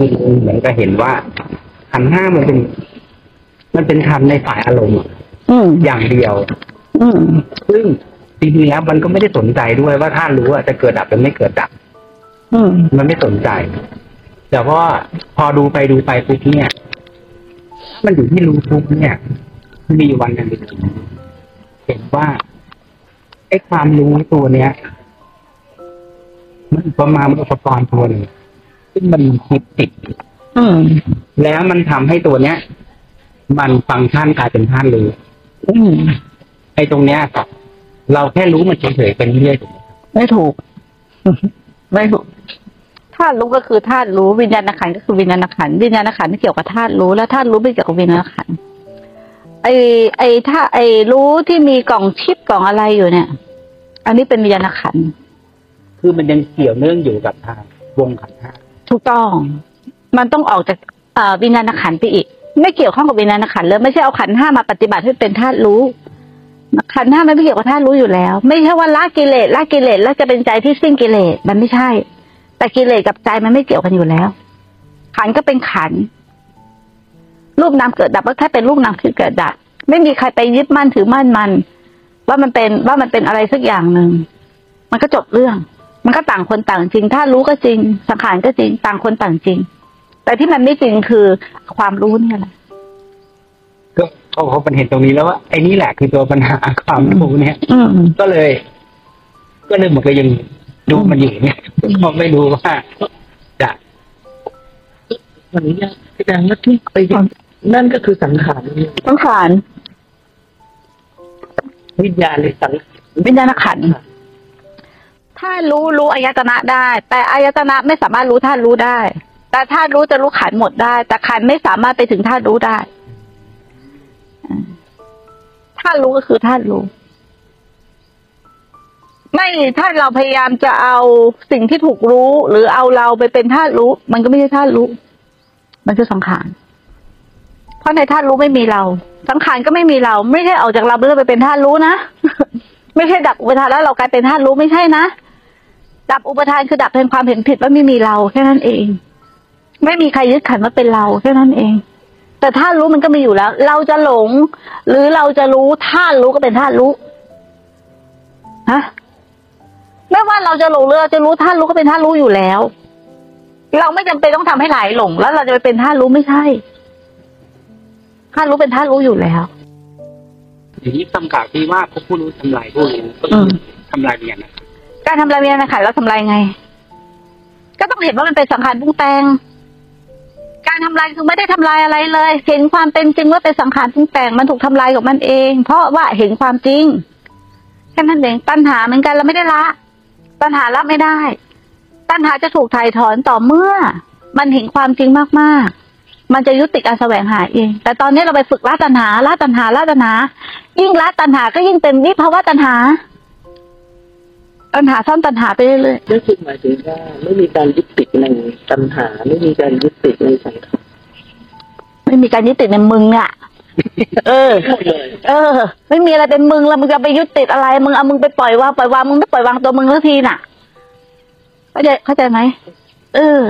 คือเหมือนกับเห็นว่าขันธ์ห้ามันเป็น มันเป็นธรรมในฝ่ายอารมณ์อืมอย่างเดียวอืมซึ่งจริงๆแล้วมันก็ไม่ได้สนใจด้วยว่าถ้ารู้ว่าจะเกิดดับหรือไม่เกิดดับอืมมันไม่สนใจ แต่ว่าพอดูไปดูไปปุ๊บเนี่ย มันอยู่ที่รู้ปุ๊บเนี่ย มีวันหนึ่งเห็นว่าไอ้ความรู้ตัวเนี้ย มันประมาณอุปกรณ์ตัวหนึ่ง ซึ่งมันมีคิดติด อืม แล้วมันทำให้ตัวเนี้ย มันฟังก์ชันกลายเป็นท่านรู้อืม ไอ้ตรงเนี้ยครับเราแค่รู้มันเฉยๆเป็นเรื่อยๆไม่ถูก ไม่ถูกธาตุรู้ก็คือธาตุรู้วิญญาณขันธ์ก็คือวิญญาณขันธ์วิญญาณขันธ์ไม่เกี่ยวกับธาตุรู้แล้วธาตุรู้ไม่เกี่ยวกับวิญญาณขันธ์ไอไอถ้าไอรู้ที่มีกล่องชิปกล่องอะไรอยู่เนี่ย อันนี้เป็นวิญญาณขันธ์คือมันยังเกี่ยวเนื่องอยู่กับทางวงขันธ์ห้า ถูกต้อง มันต้องออกจากเอ่อวิญญาณขันธ์ไปอีก ไม่เกี่ยวข้องกับวิญญาณขันธ์เลยไม่ใช่เอาขันธ์ห้ามาปฏิบัติให้เป็นธาตุรู้ขันธ์ห้ามันไม่เกี่ยวกับธาตุรู้อยู่แล้ว ไม่ใช่ว่าละกิเลสละกิเลสแล้วจะเป็นใจที่สิ้นกิเลสมันไม่ใช่ แต่กิเลสกับใจมันไม่เกี่ยวกันอยู่แล้ว ขันก็เป็นขันรูปนามเกิดดับก็แค่เป็นรูปนามคือเกิดดับ ไม่มีใครไปยึดมั่นถือมั่นมัน ว่ามันเป็นว่ามันเป็นอะไรสักอย่างหนึ่งมันก็จบเรื่อง มันก็ต่างคนต่างจริง ถ้ารู้ก็จริง สังขารก็จริง ต่างคนต่างจริง แต่ที่มันไม่จริงคือความรู้เนี่ยแหละก็เขาเขาเป็นเห็นตรงนี้แล้วว่าไอ้นี่แหละคือตัวปัญหาความรู้เนี่ยอืมก็เลย ก็เลยเหมันก็ยังดูมันอยู่เนี่ยก็ไม่รู้ว่าจะวันนี้เนี่ยแสดงว่าที่ไปนั่นก็คือสังขารนี่สังขารวิญญาณหรือสังขารวิญญาณขันธ์ ถ้ารู้รู้อายตนะได้ แต่อายตนะไม่สามารถรู้ธาตุรู้ได้ แต่ธาตุรู้จะรู้ขันหมดได้ แต่ขันไม่สามารถไปถึงธาตุรู้ได้อืมธาตุรู้ก็คือธาตุรู้ ไม่ถ้าเราพยายามจะเอาสิ่งที่ถูกรู้ หรือเอาเราไปเป็นธาตุรู้ มันก็ไม่ใช่ธาตุรู้ มันคือสังขารเพราะในธาตุรู้ไม่มีเรา สังขารก็ไม่มีเรา ไม่ใช่ออกจากเราเพื่อไปเป็นธาตุรู้นะไม่ใช่ดับอุปทานแล้วเรากลายเป็นธาตุรู้ไม่ใช่นะ ดับอุปทานคือดับแห่งความเห็นผิดว่าไม่มีเราแค่นั้นเอง ไม่มีใครยึดขันว่าเป็นเราแค่นั้นเอง แต่ธาตุรู้มันก็มีอยู่แล้ว เราจะหลง หรือเราจะรู้ธาตุรู้ก็เป็นธาตุรู้ฮะไม่ว่าเราจะหลงหรือเราจะรู้ธาตุรู้ก็เป็นธาตุรู้อยู่แล้ว เราไม่จำเป็นต้องทำให้หลายหลง แล้วเราจะไปเป็นธาตุรู้ไม่ใช่ธาตุรู้เป็นธาตุรู้อยู่แล้วอย่างนี้คำกล่าวที่ว่าพวกผู้รู้ทำลายผู้รู้ก็อืคือมทำลายเรียนนะ การทำลายวิญญาณขันธ์แล้วทำลายไง ก็ต้องเห็นว่ามันเป็นสังขารปรุงแต่งการทำลายคือไม่ได้ทำลายอะไรเลย เห็นความเป็นจริงว่าเป็นสังขารปรุงแต่งมันถูกทำลายกับมันเอง เพราะว่าเห็นความจริงแค่นั้นเองตัณหาเหมือนกันเราไม่ได้ละตัณหาละไม่ได้ตัณหาจะถูกถ่ายถอนต่อเมื่อ มันเห็นความจริงมากๆ มันจะยุติการแสวงหาเอง แต่ตอนนี้เราไปฝึกละตัณหาละตัณหาละตัณหา ยิ่งละตัณหาก็ยิ่งเป็นวิภาวะตัณหา ตัณหาซ่อนตัณหาไปเรื่อยนั่นคือหมายถึงว่าไม่มีการยึดติดในตัณหา ไม่มีการยึดติดในสังขารๆไม่มีการยึดติดในมึงอะ เออ หมดเลยเออ ไม่มีอะไรเป็นมึงแล้วมึงจะไปยึดติดอะไร มึงเอามึงไปปล่อยวางปล่อยวางมึงไม่ปล่อยวางตัวมึงสักทีน่ะเข้าใจเข้าใจไหมเออ